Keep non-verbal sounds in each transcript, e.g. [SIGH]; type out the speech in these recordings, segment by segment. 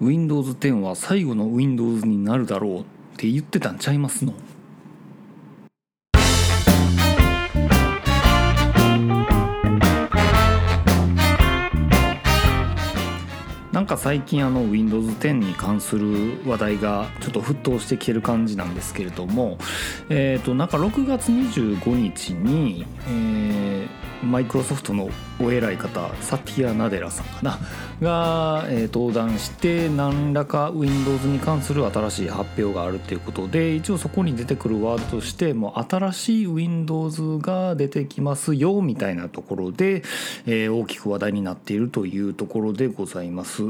Windows 10は最後の Windows になるだろうって言ってたんちゃいますの？なんか最近あの Windows 10に関する話題がちょっと沸騰してきてる感じなんですけれどもえっ、ー、となんか6月25日に、えーマイクロソフトのお偉い方サティア・ナデラさんかな？が、えー、登壇して何らか Windows に関する新しい発表があるっていうことで一応そこに出てくるワードとしてもう新しい Windows が出てきますよみたいなところで、えー、大きく話題になっているというところでございます。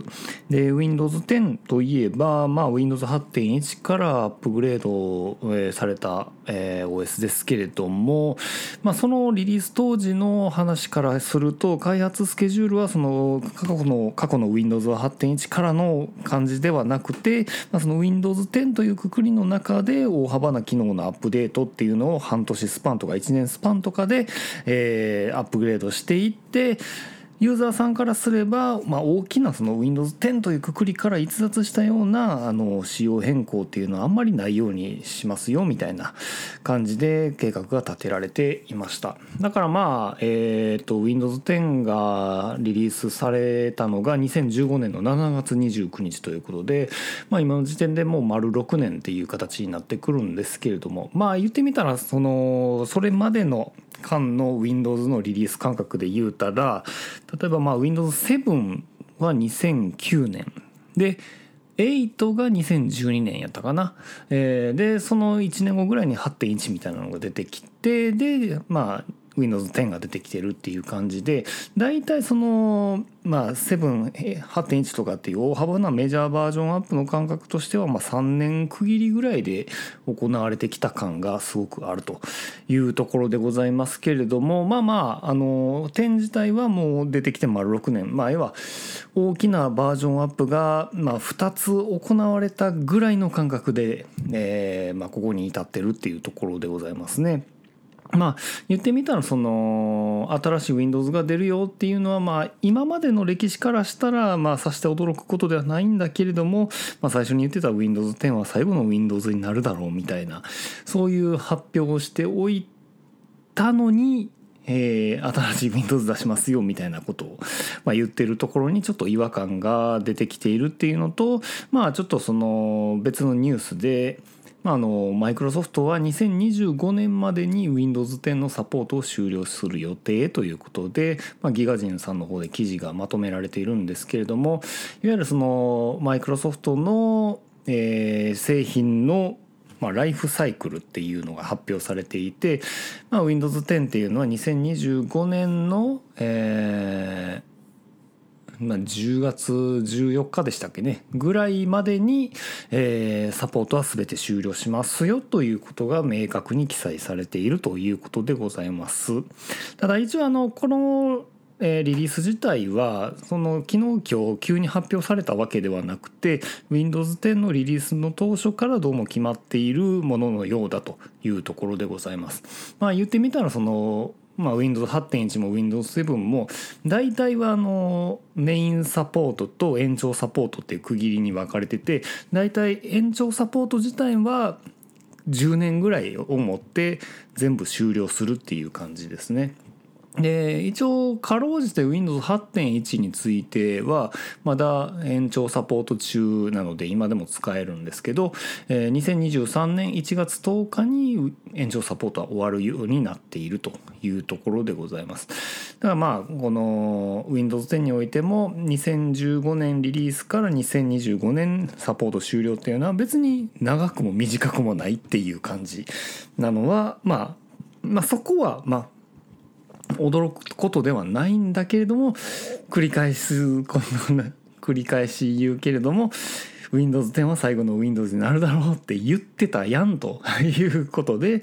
で Windows 10といえば、まあ、Windows 8.1からアップグレード、えー、された、えー、OS ですけれども、まあ、そのリリース当時の話からすると開発スケジュールはその過去の過去の Windows8.1 からの感じではなくて、まあ、その Windows10 というくくりの中で大幅な機能のアップデートっていうのを半年スパンとか1年スパンとかで、えー、アップグレードしていってユーザーさんからすれば、まあ、大きなその Windows 10というくくりから逸脱したようなあの仕様変更っていうのはあんまりないようにしますよみたいな感じで計画が立てられていました。だからまあ、えーと、Windows 10がリリースされたのが2015年の7月29日ということで、まあ、今の時点でもう丸6年っていう形になってくるんですけれどもまあ言ってみたらそのそれまでの間の Windows のリリース感覚で言うたら例えばまあ Windows7 は2009年。で8が2012年やったかな、えー、でその1年後ぐらいに8.1みたいなのが出てきてでまあ Windows 10が出てきてるっていう感じで大体そのまあ7.8.1とかっていう大幅なメジャーバージョンアップの感覚としてはまあ3年区切りぐらいで行われてきた感がすごくあるというところでございますけれどもまあまああの10自体はもう出てきて丸6年まあ要は大きなバージョンアップがまあ2つ行われたぐらいの感覚で、えーまあ、ここに至ってるっていうところでございますね。まあ言ってみたらその新しい Windows が出るよっていうのはまあ今までの歴史からしたらまあさして驚くことではないんだけれども、まあ、最初に言ってた Windows 10は最後の Windows になるだろうみたいなそういう発表をしておいたのにえー、新しい Windows 出しますよみたいなことを、まあ、言ってるところにちょっと違和感が出てきているっていうのとまあちょっとその別のニュースであ、のマイクロソフトは2025年までに Windows 10のサポートを終了する予定ということで、まあ、ギガ人さんの方で記事がまとめられているんですけれどもいわゆるそのマイクロソフトの、えー、製品のまあ、ライフサイクルっていうのが発表されていて、まあ、Windows 10っていうのは2025年の、えー、ま、10月14日でしたっけねぐらいまでに、えー、サポートは全て終了しますよということが明確に記載されているということでございます。ただ一応あのこのえー、リリース自体はその昨日今日急に発表されたわけではなくて Windows 10のリリースの当初からどうも決まっているもののようだというところでございます。まあ言ってみたらそのまあ、Windows8.1 も Windows7 も大体はあのメインサポートと延長サポートっていう区切りに分かれてて大体延長サポート自体は10年ぐらいをもって全部終了するっていう感じですね。で一応かろうじて Windows8.1 についてはまだ延長サポート中なので今でも使えるんですけど2023年1月10日に延長サポートは終わるようになっているというところでございます。だからまあこの Windows 10においても2015年リリースから2025年サポート終了っていうのは別に長くも短くもないっていう感じなのはまあまあそこはまあ驚くことではないんだけれども繰り返すこの繰り返し言うけれども Windows 10は最後の Windows になるだろうって言ってたやんということで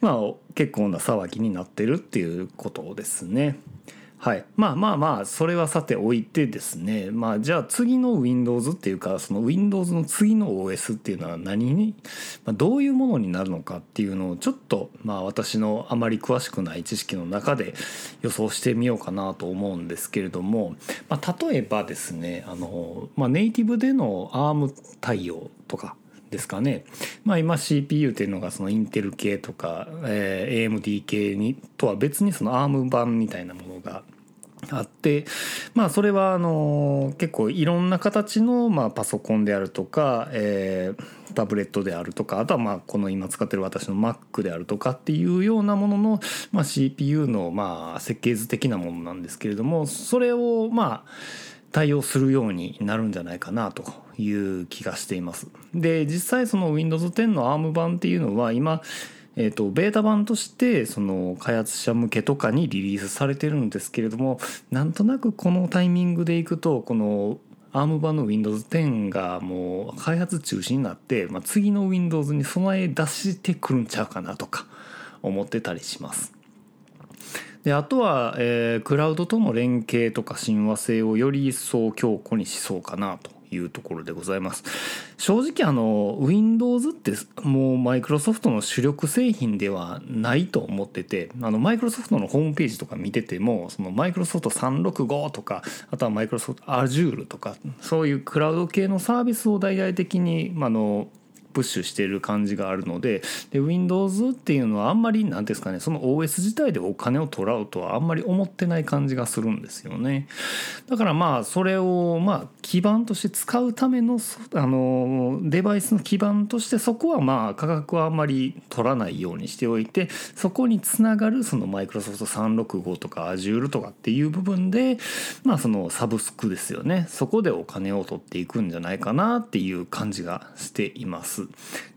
まあ結構な騒ぎになってるっていうことですね。はい、まあまあまあそれはさておいてですね。まあじゃあ次の Windows っていうかその Windows の次の OS っていうのは何に、まあ、どういうものになるのかっていうのをちょっとまあ私のあまり詳しくない知識の中で予想してみようかなと思うんですけれども、まあ、例えばですねあの、まあ、ネイティブでの ARM 対応とかですかね、まあ、今 CPU っていうのがそのインテル系とか、えー、AMD 系にとは別にその ARM 版みたいなものがあってまあそれはあの結構いろんな形のまあパソコンであるとか、えー、タブレットであるとかあとはまあこの今使ってる私の Mac であるとかっていうようなものの、まあ、CPU のまあ設計図的なものなんですけれどもそれをまあ対応するようになるんじゃないかなという気がしています。で実際その Windows 10の ARM 版っていうのは今えーと、ベータ版としてその開発者向けとかにリリースされてるんですけれどもなんとなくこのタイミングでいくとこの ARM 版の Windows 10がもう開発中止になって、まあ、次の Windows に備え出してくるんちゃうかなとか思ってたりします。であとは、えー、クラウドとの連携とか親和性をより一層強固にしそうかなというところでございます。正直あの Windows ってもうマイクロソフトの主力製品ではないと思っててあのマイクロソフトのホームページとか見ててもそのマイクロソフト365とかあとはマイクロソフト Azure とかそういうクラウド系のサービスを大々的にあのプッシュしてる感じがあるのでで Windows っていうのはあんまり何ですかねその OS 自体でお金を取らうとはあんまり思ってない感じがするんですよねだからまあそれをまあ基盤として使うためのあのデバイスの基盤としてそこはまあ価格はあんまり取らないようにしておいてそこにつながるそのマイクロソフト365とか Azure とかっていう部分でまあそのサブスクですよねそこでお金を取っていくんじゃないかなっていう感じがしています。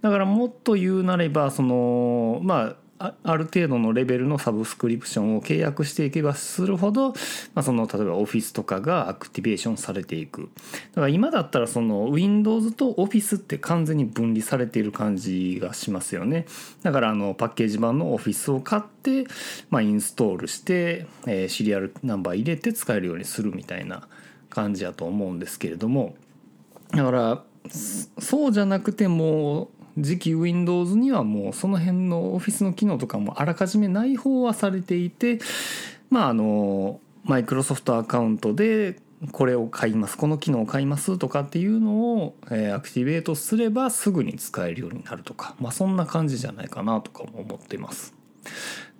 だからもっと言うなればそのまあある程度のレベルのサブスクリプションを契約していけばするほど、まあ、その例えばオフィスとかがアクティベーションされていく。だから今だったらその Windows と Office って完全に分離されている感じがしますよね。だからあのパッケージ版の Office を買って、まあ、インストールして、えー、シリアルナンバー入れて使えるようにするみたいな感じやと思うんですけれども。だからそうじゃなくても次期 Windows にはもうその辺の Office の機能とかもあらかじめ内包はされていてまああのマイクロソフトアカウントでこれを買いますこの機能を買いますとかっていうのを、えー、アクティベートすればすぐに使えるようになるとか、まあ、そんな感じじゃないかなとかも思ってます。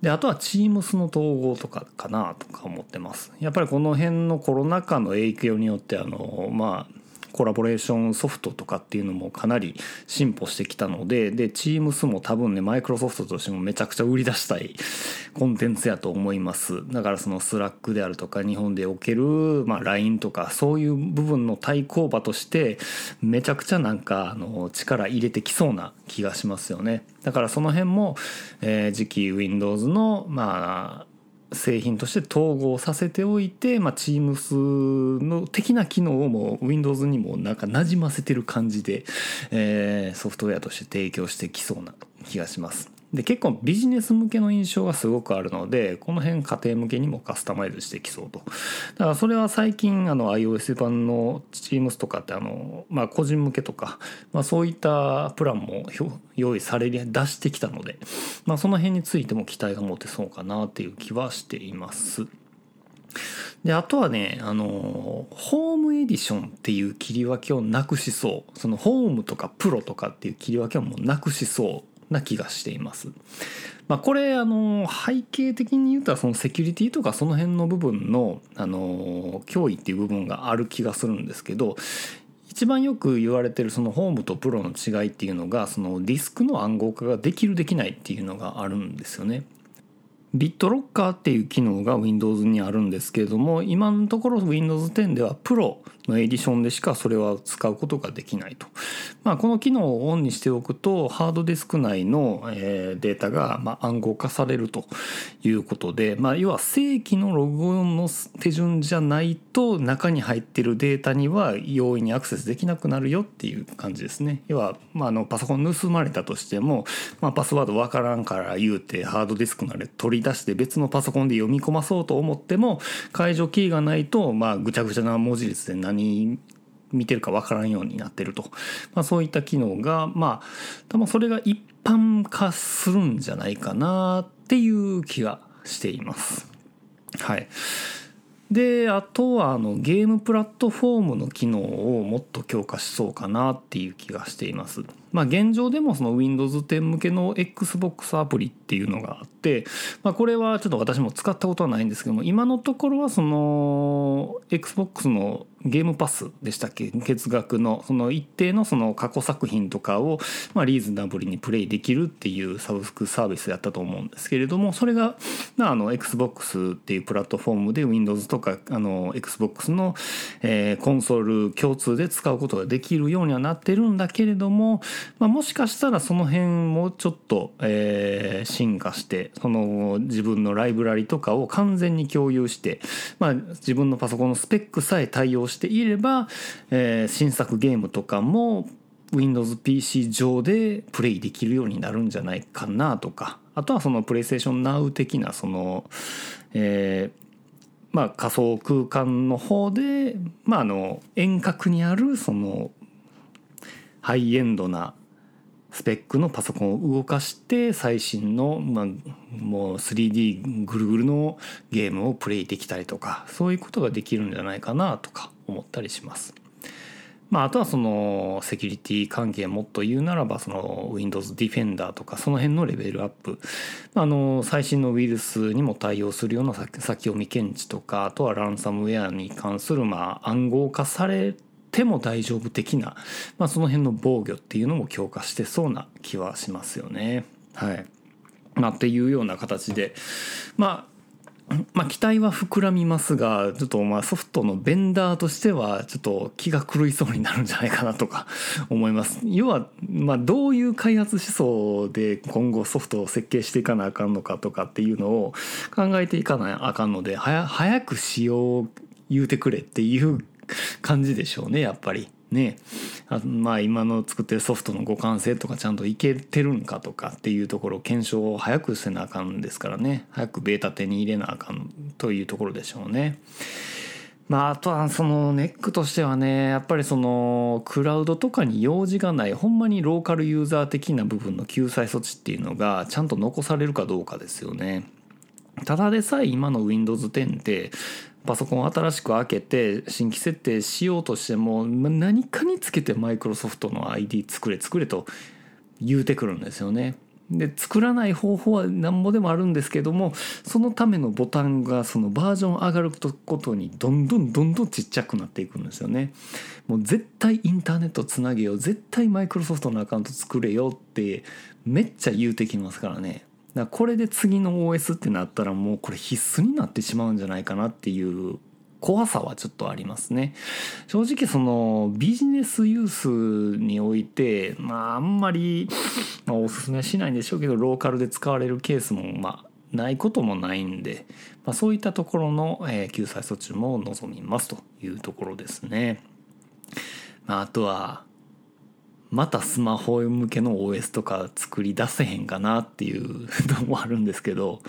であとは Teams の統合とかかなとか思ってます。やっぱりこの辺のコロナ禍の影響によってあのまあコラボレーションソフトとかっていうのもかなり進歩してきたのでで Teams も多分ねマイクロソフトとしてもめちゃくちゃ売り出したいコンテンツやと思います。だからそのスラックであるとか日本でおける、まあ、LINE とかそういう部分の対抗馬としてめちゃくちゃなんかあの力入れてきそうな気がしますよね。だからその辺も、えー、次期 Windows のまあ製品として統合させておいて、まあ、Teams の的な機能をもう Windows にもなんか馴染ませてる感じで、えー、ソフトウェアとして提供してきそうな気がします。で結構ビジネス向けの印象がすごくあるのでこの辺家庭向けにもカスタマイズしてきそうと。だからそれは最近あの iOS 版の Teams とかってあの、まあ、個人向けとか、まあ、そういったプランも用意され出してきたので、まあ、その辺についても期待が持てそうかなっていう気はしています。であとはねあのホームエディションっていう切り分けをなくしそう。そのホームとかプロとかっていう切り分けをもうなくしそう。な気がしています。まあ、これあの背景的に言うとそのセキュリティとかその辺の部分のあの脅威っていう部分がある気がするんですけど一番よく言われてるそのホームとプロの違いっていうのがそのディスクの暗号化ができるできないっていうのがあるんですよね。ビットロッカーっていう機能が Windows にあるんですけれども今のところ Windows 10ではプロのエディションでしかそれは使うことができないと、まあ、この機能をオンにしておくとハードディスク内のデータがま暗号化されるということで、まあ、要は正規のログオンの手順じゃないと中に入ってるデータには容易にアクセスできなくなるよっていう感じですね。要は、まあ、あのパソコン盗まれたとしても、まあ、パスワードわからんから言うてハードディスクなで取り出して別のパソコンで読み込まそうと思っても解除キーがないとまあぐちゃぐちゃな文字列で何見てるか分からんようになってると、まあ、そういった機能がまあ多分それが一般化するんじゃないかなっていう気がしています。はい、であとはあのゲームプラットフォームの機能をもっと強化しそうかなっていう気がしています。まあ、現状でもその Windows 10向けの XBOX アプリっていうのがあって、まあ、これはちょっと私も使ったことはないんですけども今のところはその XBOX のゲームパスでしたっけ？月額のその一定のその過去作品とかをまあリーズナブルにプレイできるっていうサブスクサービスやったと思うんですけれどもそれがまああの XBOX っていうプラットフォームで Windows とかあの XBOX のえコンソール共通で使うことができるようにはなってるんだけれどもまあもしかしたらその辺もちょっとえ進化してその自分のライブラリとかを完全に共有してまあ自分のパソコンのスペックさえ対応してしていれば、えー、新作ゲームとかも WindowsPC 上でプレイできるようになるんじゃないかなとかあとはその PlayStation Now 的なその、えーまあ、仮想空間の方で、まあ、あの遠隔にあるそのハイエンドなスペックのパソコンを動かして最新の、まあ、もう 3D ぐるぐるのゲームをプレイできたりとかそういうことができるんじゃないかなとか思ったりします。まあ、あとはそのセキュリティ関係もっと言うならばその Windows Defender とかその辺のレベルアップあの最新のウイルスにも対応するような先読み検知とかあとはランサムウェアに関するまあ暗号化されても大丈夫的な、まあ、その辺の防御っていうのも強化してそうな気はしますよね。はいまあ、っていうような形でまあまあ、期待は膨らみますがちょっとまあソフトのベンダーとしてはちょっと気が狂いそうになるんじゃないかなとか [LAUGHS] 思います要はまあどういう開発思想で今後ソフトを設計していかなあかんのかとかっていうのを考えていかなあかんので早くしよう言うてくれっていう感じでしょうねやっぱり。ねあまあ今の作ってるソフトの互換性とかちゃんといけてるんかとかっていうところ検証を早くせなあかんですからね早くベータ手に入れなあかんというところでしょうね。まあ、あとはそのネックとしてはねやっぱりそのクラウドとかに用事がないほんまにローカルユーザー的な部分の救済措置っていうのがちゃんと残されるかどうかですよね。ただでさえ今の Windows 10ってパソコン新しく開けて新規設定しようとしても何かにつけてマイクロソフトの ID 作れ作れと言うてくるんですよね。で作らない方法はなんぼでもあるんですけどもそのためのボタンがそのバージョン上がることにどんどんどんどんちっちゃくなっていくんですよね。もう絶対インターネットつなげよう絶対マイクロソフトのアカウント作れよってめっちゃ言うてきますからね。だこれで次の OS ってなったらもうこれ必須になってしまうんじゃないかなっていう怖さはちょっとありますね正直そのビジネスユースにおいてまああんまり、ま、おすすめはしないんでしょうけどローカルで使われるケースもまあないこともないんで、まあ、そういったところの、え、救済措置も望みますというところですね。ま、あとはまたスマホ向けの OS とか作り出せへんかなっていう [LAUGHS] のもあるんですけど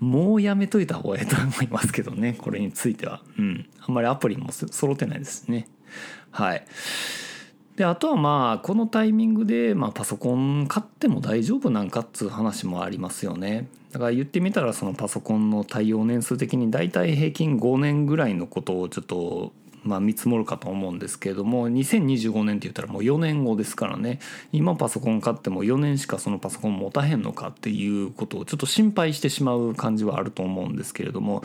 もうやめといた方がいいと思いますけどねこれについては。うん。あんまりアプリも揃ってないですね。はい。であとはまあこのタイミングで、まあ、パソコン買っても大丈夫なんかっつう話もありますよね。だから言ってみたらそのパソコンの対応年数的に大体平均5年ぐらいのことをちょっとまあ、見積もるかと思うんですけれども2025年って言ったらもう4年後ですからね。今パソコン買っても4年しかそのパソコン持たへんのかっていうことをちょっと心配してしまう感じはあると思うんですけれども。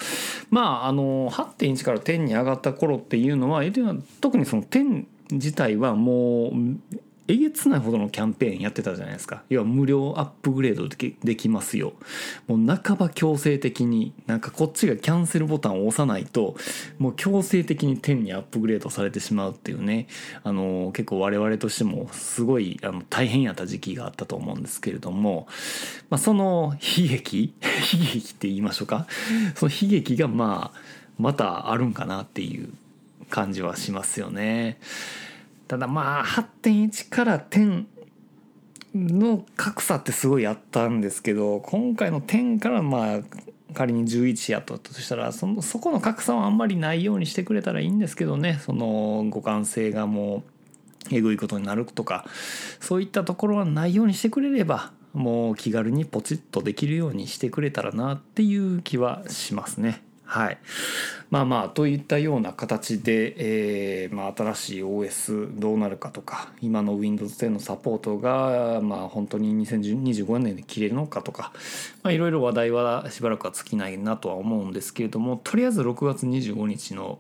まああの8.1から10に上がった頃っていうのは特にその10自体はもうえげつないほどのキャンペーンやってたじゃないですか。要は無料アップグレードできますよ。もう半ば強制的になんかこっちがキャンセルボタンを押さないともう強制的に10にアップグレードされてしまうっていうね。あの結構我々としてもすごいあの大変やった時期があったと思うんですけれども、まあ、その悲劇 [LAUGHS] 悲劇って言いましょうか。その悲劇がまあまたあるんかなっていう感じはしますよね。ただまあ8.1から10の格差ってすごいあったんですけど今回の10からまあ仮に11やったとしたらそのそこの格差はあんまりないようにしてくれたらいいんですけどねその互換性がもうえぐいことになるとかそういったところはないようにしてくれればもう気軽にポチッとできるようにしてくれたらなっていう気はしますね。はい、まあまあといったような形で、えーまあ、新しい OS どうなるかとか今の Windows 10のサポートが、まあ、本当に2025年で切れるのかとかいろいろ話題はしばらくは尽きないなとは思うんですけれどもとりあえず6月25日の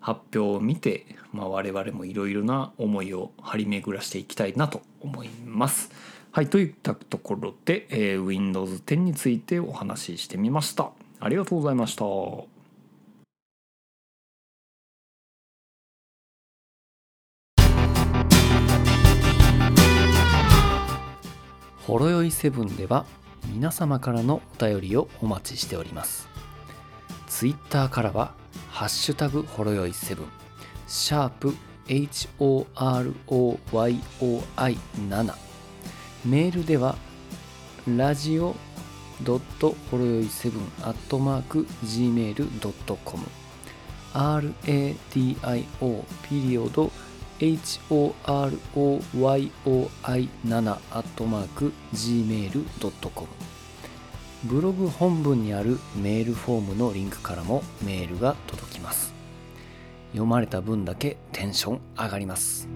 発表を見て、まあ、我々もいろいろな思いを張り巡らしていきたいなと思います。はいといったところで、えー、Windows 10についてお話ししてみました。ありがとうございました。ほろよいセブンでは皆様からのお便りをお待ちしております。ツイッターからは、ハッシュタグほろよい7、シャープ HOROYOI7、メールでは、ラジオほろよい7アットマーク gmail.com radio ピリオド horoyoi7 アットマーク gmail.com ブログ本文にあるメールフォームのリンクからもメールが届きます。読まれた分だけテンション上がります。